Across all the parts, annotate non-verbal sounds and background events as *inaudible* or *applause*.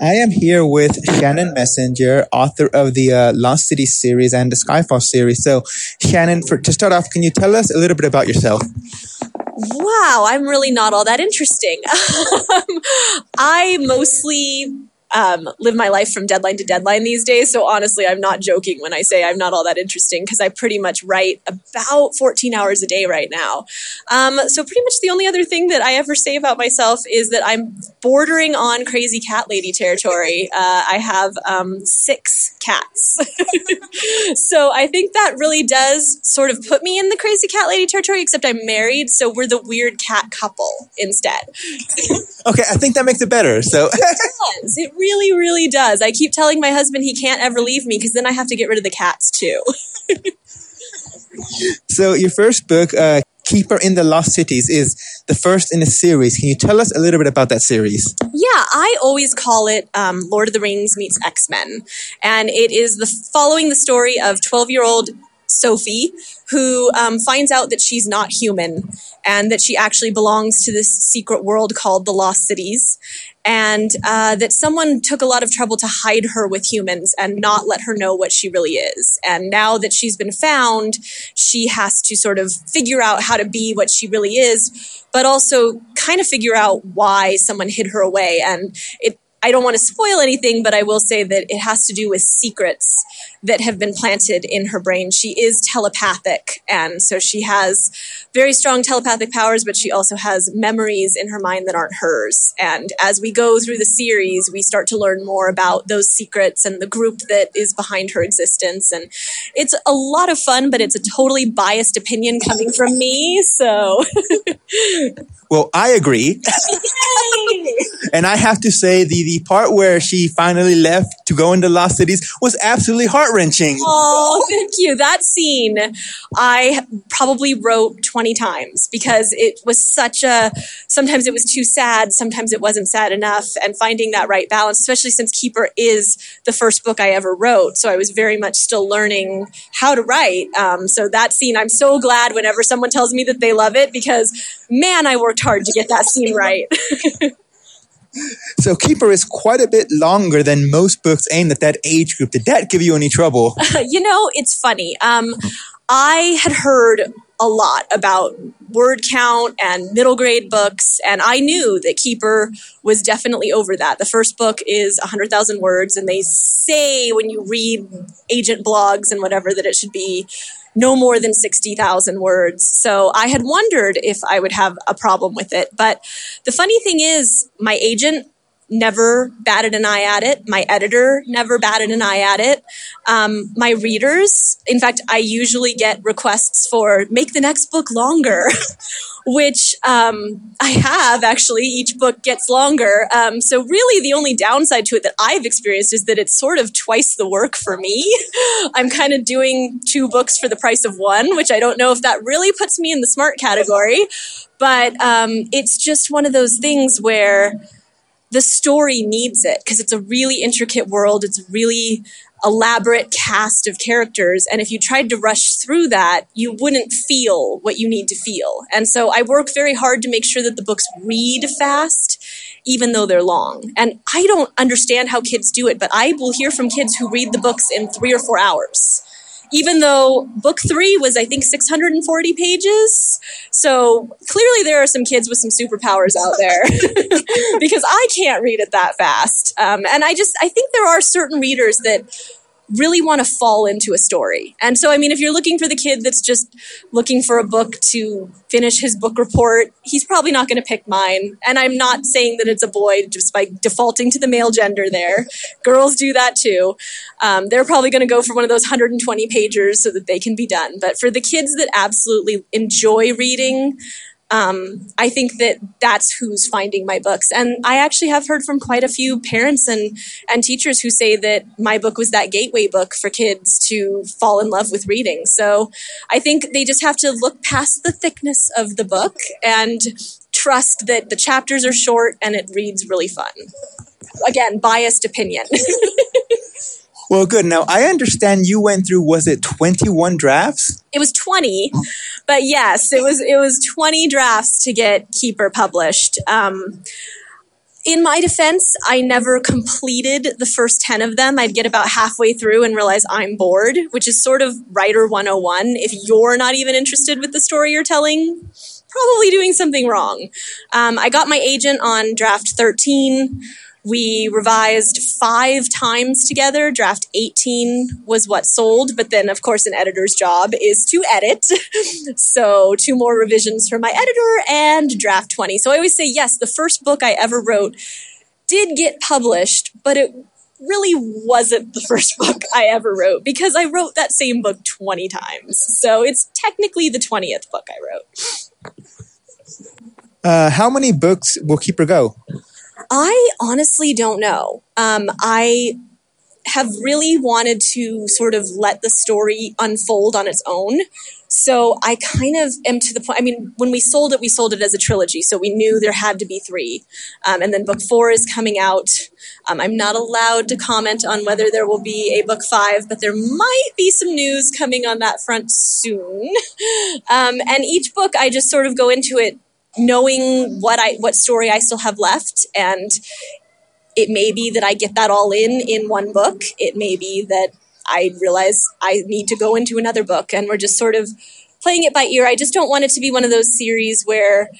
I am here with Shannon Messenger, author of the uh, Lost City series and the Skyfall series. So, Shannon, for, to start off, can you tell us a little bit about yourself? Wow, I'm really not all that interesting. *laughs* I mostly um, live my life from deadline to deadline these days. So honestly, I'm not joking when I say I'm not all that interesting because I pretty much write about 14 hours a day right now. Um, so pretty much the only other thing that I ever say about myself is that I'm bordering on crazy cat lady territory. Uh, I have um, six cats. *laughs* so I think that really does sort of put me in the crazy cat lady territory, except I'm married. So we're the weird cat couple instead. *laughs* okay, I think that makes it better. So it does. It really, really really does. I keep telling my husband he can't ever leave me because then I have to get rid of the cats too. *laughs* so your first book, uh, Keeper in the Lost Cities, is the first in a series. Can you tell us a little bit about that series? Yeah, I always call it um, Lord of the Rings meets X Men, and it is the following the story of twelve year old Sophie, who um, finds out that she's not human and that she actually belongs to this secret world called the Lost Cities and uh, that someone took a lot of trouble to hide her with humans and not let her know what she really is. And now that she's been found, she has to sort of figure out how to be what she really is, but also kind of figure out why someone hid her away. And it, I don't want to spoil anything, but I will say that it has to do with secrets that have been planted in her brain. She is telepathic, and so she has very strong telepathic powers, but she also has memories in her mind that aren't hers. And as we go through the series, we start to learn more about those secrets and the group that is behind her existence. And it's a lot of fun, but it's a totally biased opinion coming from me. So. *laughs* well, I agree. *laughs* and I have to say, the, the part where she finally left to go into Lost Cities was absolutely heart wrenching. Oh, thank you. That scene I probably wrote 20 times because it was such a, sometimes it was too sad, sometimes it wasn't sad enough. And finding that right balance, especially since Keeper is the first book I ever wrote. So I was very much still learning how to write. Um, so that scene, I'm so glad whenever someone tells me that they love it because man, I worked hard to get that scene right. *laughs* so Keeper is quite a bit longer than most books aimed at that age group. Did that give you any trouble? *laughs* you know, it's funny. Um, I had heard a lot about word count and middle grade books, and I knew that Keeper was definitely over that. The first book is 100,000 words, and they say when you read agent blogs and whatever that it should be no more than 60,000 words. So I had wondered if I would have a problem with it. But the funny thing is, my agent never batted an eye at it. My editor never batted an eye at it. Um, my readers, in fact, I usually get requests for make the next book longer, *laughs* which um, I have actually. Each book gets longer. Um, so, really, the only downside to it that I've experienced is that it's sort of twice the work for me. *laughs* I'm kind of doing two books for the price of one, which I don't know if that really puts me in the smart category. But um, it's just one of those things where the story needs it because it's a really intricate world. It's a really elaborate cast of characters. And if you tried to rush through that, you wouldn't feel what you need to feel. And so I work very hard to make sure that the books read fast, even though they're long. And I don't understand how kids do it, but I will hear from kids who read the books in three or four hours even though book three was, I think, 640 pages. So clearly there are some kids with some superpowers out there *laughs* because I can't read it that fast. Um, and I just, I think there are certain readers that really want to fall into a story. And so, I mean, if you're looking for the kid that's just looking for a book to finish his book report, he's probably not going to pick mine. And I'm not saying that it's a boy just by defaulting to the male gender there. Girls do that too. Um, they're probably going to go for one of those 120 pagers so that they can be done. But for the kids that absolutely enjoy reading, um, I think that that's who's finding my books. And I actually have heard from quite a few parents and, and teachers who say that my book was that gateway book for kids to fall in love with reading. So I think they just have to look past the thickness of the book and trust that the chapters are short and it reads really fun. Again, biased opinion. *laughs* Well, good. Now, I understand you went through was it 21 drafts? It was 20. But yes, it was it was 20 drafts to get Keeper published. Um, in my defense, I never completed the first 10 of them. I'd get about halfway through and realize I'm bored, which is sort of writer 101. If you're not even interested with the story you're telling, probably doing something wrong. Um, I got my agent on draft 13. We revised five times together. Draft 18 was what sold, but then, of course, an editor's job is to edit. *laughs* so, two more revisions from my editor and draft 20. So, I always say, yes, the first book I ever wrote did get published, but it really wasn't the first *laughs* book I ever wrote because I wrote that same book 20 times. So, it's technically the 20th book I wrote. Uh, how many books will Keeper go? I honestly don't know. Um, I have really wanted to sort of let the story unfold on its own. So I kind of am to the point. I mean, when we sold it, we sold it as a trilogy, so we knew there had to be three. Um, and then book four is coming out. Um, I'm not allowed to comment on whether there will be a book five, but there might be some news coming on that front soon. *laughs* Um, and each book, I just sort of go into it knowing what I what story I still have left and it may be that I get that all in in one book. It may be that I realize I need to go into another book and we're just sort of playing it by ear. I just don't want it to be one of those series where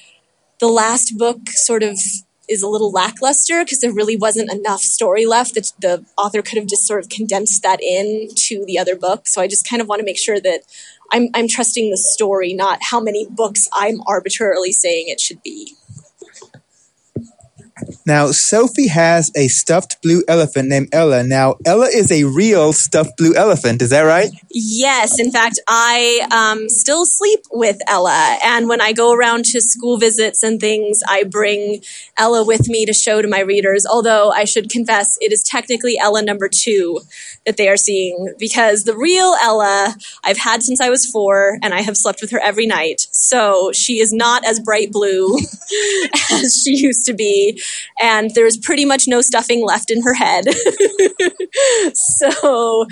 the last book sort of is a little lackluster because there really wasn't enough story left that the author could have just sort of condensed that in to the other book. So I just kind of want to make sure that I'm, I'm trusting the story, not how many books I'm arbitrarily saying it should be. Now, Sophie has a stuffed blue elephant named Ella. Now, Ella is a real stuffed blue elephant. Is that right? Yes. In fact, I um, still sleep with Ella. And when I go around to school visits and things, I bring Ella with me to show to my readers. Although I should confess, it is technically Ella number two that they are seeing because the real Ella I've had since I was four and I have slept with her every night. So she is not as bright blue *laughs* as she used to be. And there's pretty much no stuffing left in her head. *laughs* so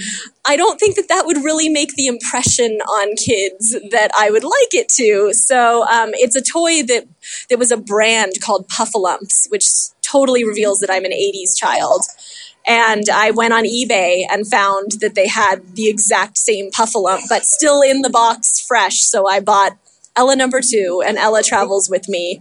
I don't think that that would really make the impression on kids that I would like it to. So um, it's a toy that there was a brand called Puffalumps, which totally reveals that I'm an 80s child. And I went on eBay and found that they had the exact same Puffalump, but still in the box fresh. So I bought Ella number two, and Ella travels with me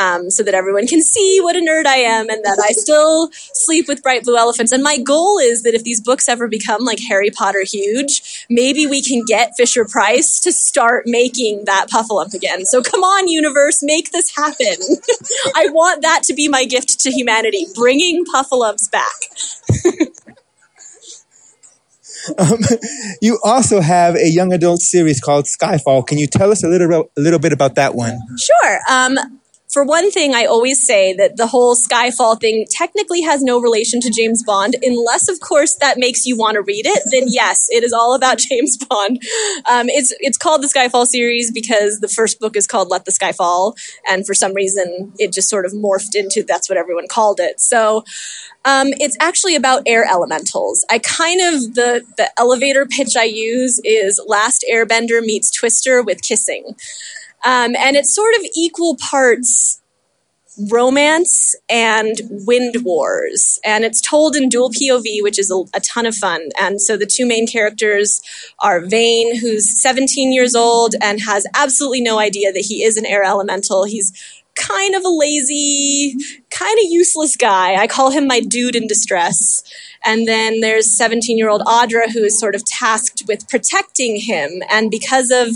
um, so that everyone can see what a nerd I am and that I still sleep with bright blue elephants. And my goal is that if these books ever become like Harry Potter huge, maybe we can get Fisher Price to start making that Puffalump again. So come on, universe, make this happen. *laughs* I want that to be my gift to humanity, bringing Puffalumps back. *laughs* Um, *laughs* you also have a young adult series called Skyfall. Can you tell us a little, a little bit about that one? Sure. Um, for one thing, I always say that the whole Skyfall thing technically has no relation to James Bond, unless, of course, that makes you want to read it. Then yes, it is all about *laughs* James Bond. Um, it's it's called the Skyfall series because the first book is called Let the Sky Fall, and for some reason, it just sort of morphed into that's what everyone called it. So. Um, it's actually about air elementals. I kind of the the elevator pitch I use is Last Airbender meets Twister with kissing. Um, and it's sort of equal parts romance and wind wars. And it's told in dual pov which is a, a, ton of fun. And so the two main characters are Vane who's 17 years old and has absolutely no idea that he is an air elemental. He's kind of a lazy kind of useless guy. I call him my dude in distress and then there's 17 year old Audra, who is sort of tasked with protecting him. And because of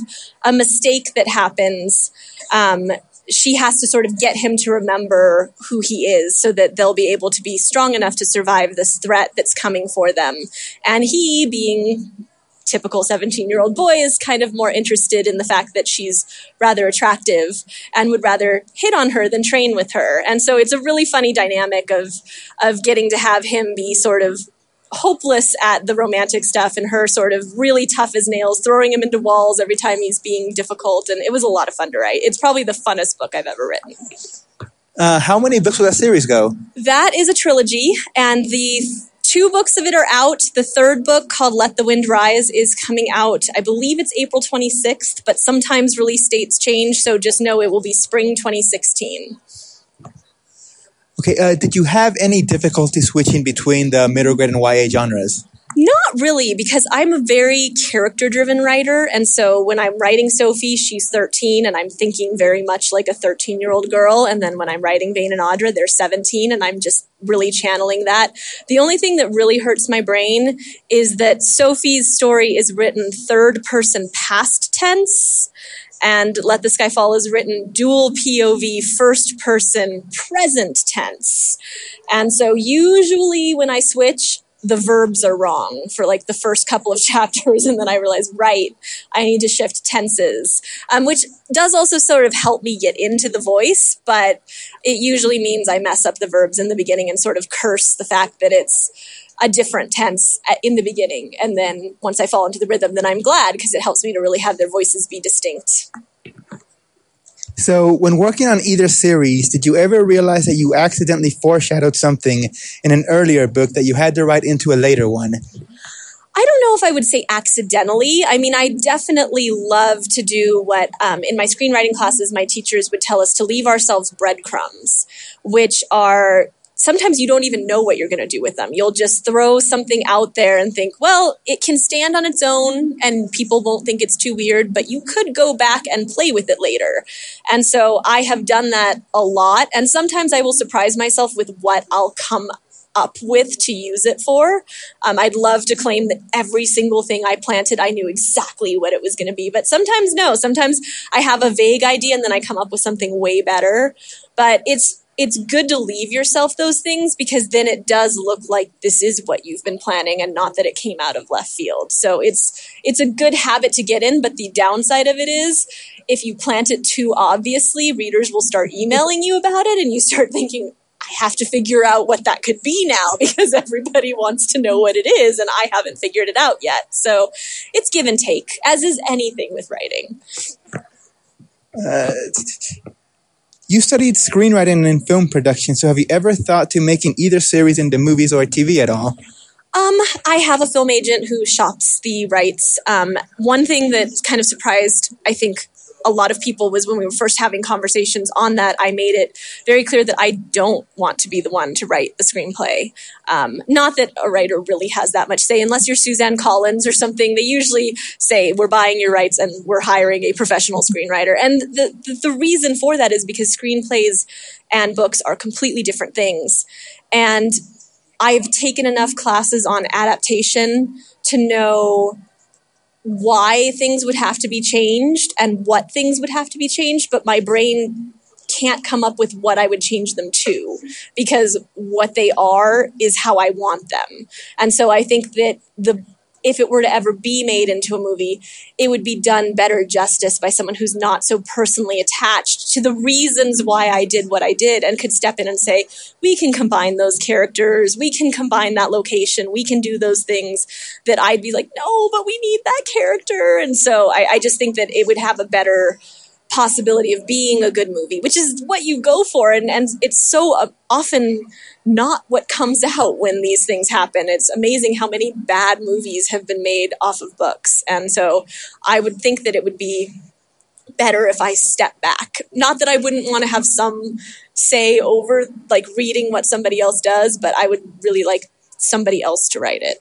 a mistake that happens, um, she has to sort of get him to remember who he is so that they'll be able to be strong enough to survive this threat that's coming for them. And he, being typical 17 year old boy is kind of more interested in the fact that she's rather attractive and would rather hit on her than train with her. And so it's a really funny dynamic of, of getting to have him be sort of hopeless at the romantic stuff and her sort of really tough as nails, throwing him into walls every time he's being difficult. And it was a lot of fun to write. It's probably the funnest book I've ever written. Uh, how many books will that series go? That is a trilogy, and the two books of it are out. The third book, called Let the Wind Rise, is coming out. I believe it's April 26th, but sometimes release dates change, so just know it will be spring 2016. Okay, uh, did you have any difficulty switching between the middle grade and YA genres? Not really, because I'm a very character driven writer. And so when I'm writing Sophie, she's 13 and I'm thinking very much like a 13 year old girl. And then when I'm writing Vane and Audra, they're 17 and I'm just really channeling that. The only thing that really hurts my brain is that Sophie's story is written third person past tense and Let the Sky Fall is written dual POV first person present tense. And so usually when I switch, the verbs are wrong for like the first couple of *laughs* chapters and then i realized right i need to shift tenses um, which does also sort of help me get into the voice but it usually means i mess up the verbs in the beginning and sort of curse the fact that it's a different tense in the beginning and then once i fall into the rhythm then i'm glad because it helps me to really have their voices be distinct so, when working on either series, did you ever realize that you accidentally foreshadowed something in an earlier book that you had to write into a later one? I don't know if I would say accidentally. I mean, I definitely love to do what um, in my screenwriting classes, my teachers would tell us to leave ourselves breadcrumbs, which are sometimes you don't even know what you're going to do with them. You'll just throw something out there and think, well, it can stand on its own and people won't think it's too weird, but you could go back and play with it later. And so I have done that a lot. And sometimes I will surprise myself with what I'll come up with to use it for. Um, I'd love to claim that every single thing I planted, I knew exactly what it was going to be. But sometimes, no. Sometimes I have a vague idea and then I come up with something way better. But it's it's good to leave yourself those things because then it does look like this is what you've been planning and not that it came out of left field. So it's it's a good habit to get in, but the downside of it is if you plant it too obviously, readers will start emailing you about it and you start thinking I have to figure out what that could be now *laughs* because everybody wants to know what it is and I haven't figured it out yet. So it's give and take, as is anything with writing. Uh, you studied screenwriting and film production, so have you ever thought to making either series into movies or TV at all? Um, I have a film agent who shops the rights. Um, one thing that kind of surprised, I think, a lot of people was when we were first having conversations on that, I made it very clear that I don't want to be the one to write the screenplay. Um, not that a writer really has that much say, unless you're Suzanne Collins or something. They usually say, We're buying your rights and we're hiring a professional screenwriter. And the, the, the reason for that is because screenplays and books are completely different things. And I've taken enough classes on adaptation to know why things would have to be changed and what things would have to be changed, but my brain can't come up with what I would change them to because what they are is how I want them. And so I think that the if it were to ever be made into a movie, it would be done better justice by someone who's not so personally attached to the reasons why I did what I did and could step in and say, we can combine those characters, we can combine that location, we can do those things that I'd be like, no, but we need that character. And so I, I just think that it would have a better possibility of being a good movie, which is what you go for. And, and it's so uh, often not what comes out when these things happen. It's amazing how many bad movies have been made off of books. And so I would think that it would be better if I step back. Not that I wouldn't want to have some say over like reading what somebody else does, but I would really like somebody else to write it.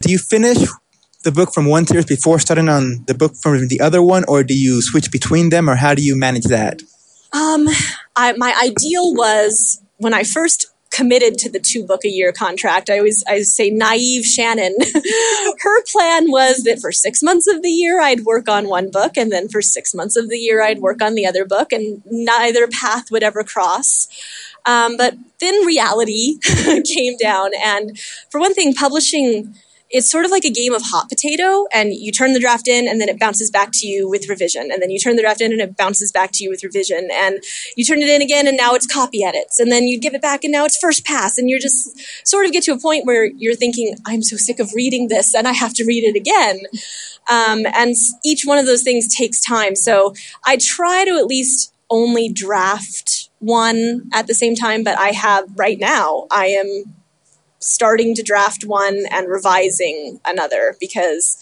Do you finish the book from one series before starting on the book from the other one, or do you switch between them, or how do you manage that? Um, I, my ideal was when I first committed to the two book a year contract. I always I say naive Shannon. *laughs* Her plan was that for six months of the year I'd work on one book, and then for six months of the year I'd work on the other book, and neither path would ever cross. Um, but then reality *laughs* came down, and for one thing, publishing it's sort of like a game of hot potato and you turn the draft in and then it bounces back to you with revision. And then you turn the draft in and it bounces back to you with revision. And you turn it in again and now it's copy edits. And then you give it back and now it's first pass. And you're just sort of get to a point where you're thinking i'm so sick of reading this and i have to read it again. Um, and each one of those things takes time. So i try to at least only draft one at the same time but i have right now i am starting to draft one and revising another because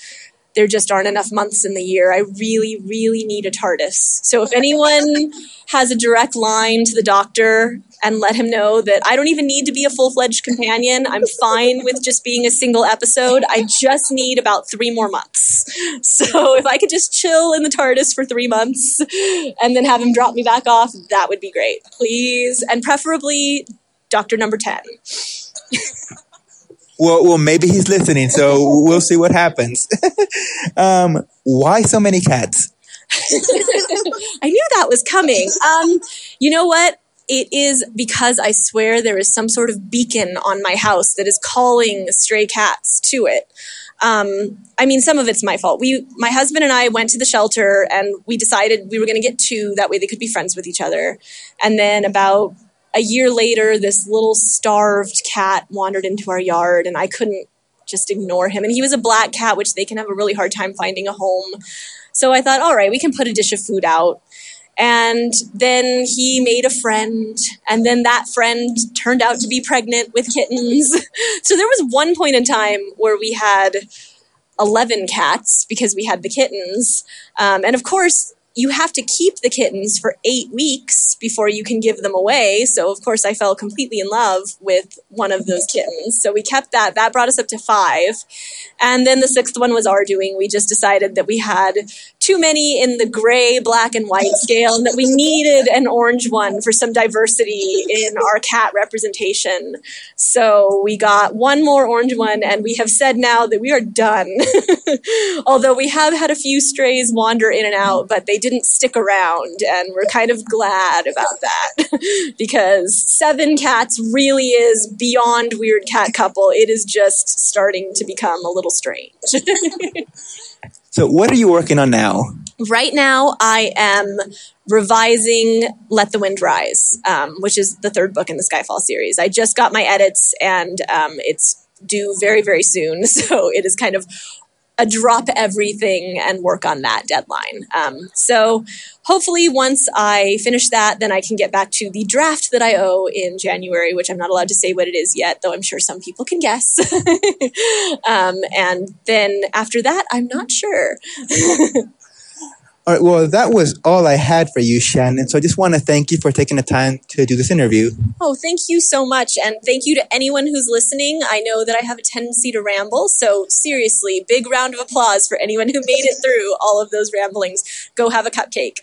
there just aren't enough months in the year. I really, really need a TARDIS. So if anyone *laughs* has a direct line to the doctor, and let him know that I don't even need to be a full fledged companion. I'm fine with just being a single episode. I just need about three more months. So if I could just chill in the TARDIS for three months and then have him drop me back off, that would be great. Please. And preferably Doctor Number 10. Well, well, maybe he's listening, so we'll see what happens. *laughs* um, why so many cats? *laughs* I knew that was coming. Um, you know what? It is because I swear there is some sort of beacon on my house that is calling stray cats to it. Um, I mean, some of it's my fault. We, my husband and I went to the shelter and we decided we were going to get two. That way they could be friends with each other. And then about a year later, this little starved cat wandered into our yard, and I couldn't just ignore him. And he was a black cat, which they can have a really hard time finding a home. So I thought, all right, we can put a dish of food out. And then he made a friend, and then that friend turned out to be pregnant with kittens. *laughs* so there was one point in time where we had 11 cats because we had the kittens. Um, and of course, you have to keep the kittens for eight weeks before you can give them away. So, of course, I fell completely in love with one of those kittens. So, we kept that. That brought us up to five. And then the sixth one was our doing. We just decided that we had too many in the gray, black, and white scale, and that we needed an orange one for some diversity in our cat representation. So we got one more orange one, and we have said now that we are done. *laughs* Although we have had a few strays wander in and out, but they didn't stick around, and we're kind of glad about that *laughs* because seven cats really is beyond weird cat couple. It is just starting to become a little strange. *laughs* So, what are you working on now? Right now, I am revising Let the Wind Rise, um, which is the third book in the Skyfall series. I just got my edits and um, it's due very, very soon. *laughs* So it is kind of a drop everything and work on that deadline. Um, so hopefully, once I finish that, then I can get back to the draft that I owe in January, which I'm not allowed to say what it is yet, though I'm sure some people can guess. *laughs* um, and then after that, I'm not sure. *laughs* All right, well, that was all I had for you, Shannon. So I just want to thank you for taking the time to do this interview. Oh, thank you so much. And thank you to anyone who's listening. I know that I have a tendency to ramble. So seriously, big round of applause for anyone who made it through all of those ramblings. Go have a cupcake.